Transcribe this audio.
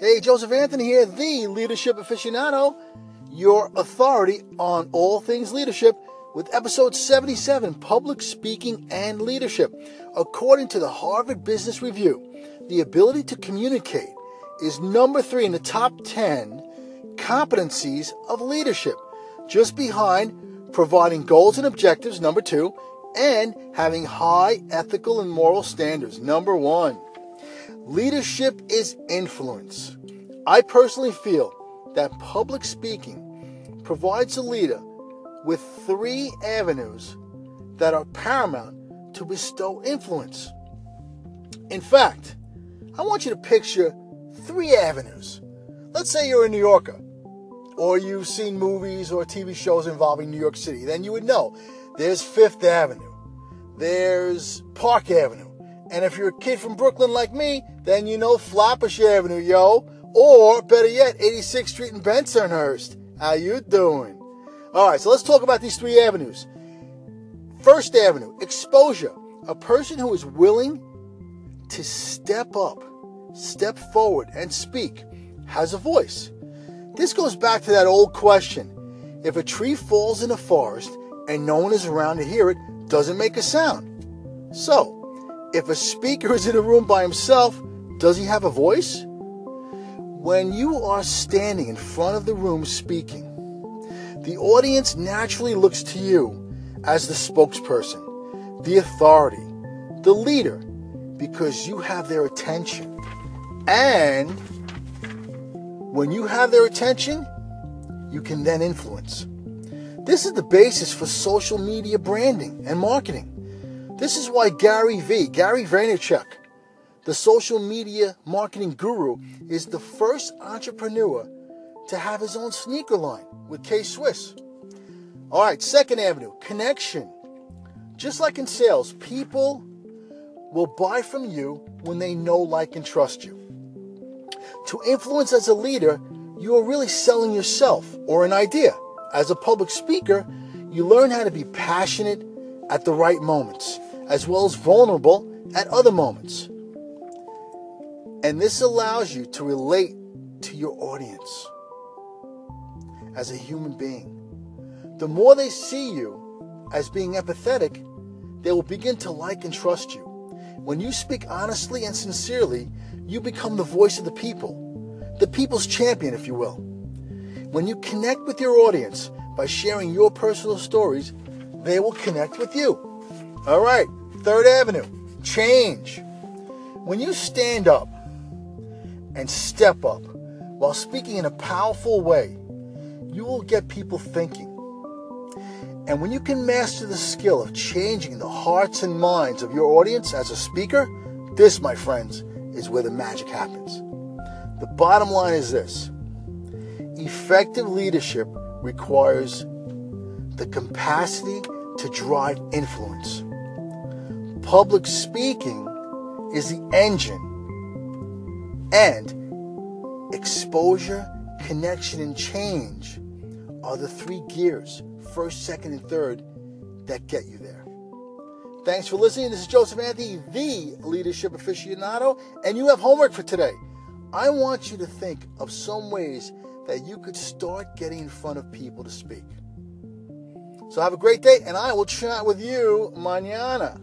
Hey, Joseph Anthony here, the leadership aficionado, your authority on all things leadership, with episode 77 Public Speaking and Leadership. According to the Harvard Business Review, the ability to communicate is number three in the top 10 competencies of leadership, just behind providing goals and objectives, number two, and having high ethical and moral standards, number one. Leadership is influence. I personally feel that public speaking provides a leader with three avenues that are paramount to bestow influence. In fact, I want you to picture three avenues. Let's say you're a New Yorker, or you've seen movies or TV shows involving New York City. Then you would know there's Fifth Avenue, there's Park Avenue, and if you're a kid from Brooklyn like me, then you know Flatbush Avenue, yo. Or better yet, 86th Street in Bensonhurst. How you doing? All right, so let's talk about these three avenues. First avenue, exposure. A person who is willing to step up, step forward, and speak has a voice. This goes back to that old question. If a tree falls in a forest and no one is around to hear it, does it make a sound? So, if a speaker is in a room by himself, does he have a voice? When you are standing in front of the room speaking, the audience naturally looks to you as the spokesperson, the authority, the leader, because you have their attention. And when you have their attention, you can then influence. This is the basis for social media branding and marketing. This is why Gary V, Gary Vaynerchuk, the social media marketing guru, is the first entrepreneur to have his own sneaker line with K Swiss. All right, second avenue, connection. Just like in sales, people will buy from you when they know, like, and trust you. To influence as a leader, you are really selling yourself or an idea. As a public speaker, you learn how to be passionate at the right moments as well as vulnerable at other moments. And this allows you to relate to your audience as a human being. The more they see you as being empathetic, they will begin to like and trust you. When you speak honestly and sincerely, you become the voice of the people, the people's champion, if you will. When you connect with your audience by sharing your personal stories, they will connect with you. All right, Third Avenue, change. When you stand up and step up while speaking in a powerful way, you will get people thinking. And when you can master the skill of changing the hearts and minds of your audience as a speaker, this, my friends, is where the magic happens. The bottom line is this effective leadership requires the capacity to drive influence. Public speaking is the engine, and exposure, connection, and change are the three gears first, second, and third that get you there. Thanks for listening. This is Joseph Anthony, the leadership aficionado, and you have homework for today. I want you to think of some ways that you could start getting in front of people to speak. So have a great day, and I will chat with you mañana.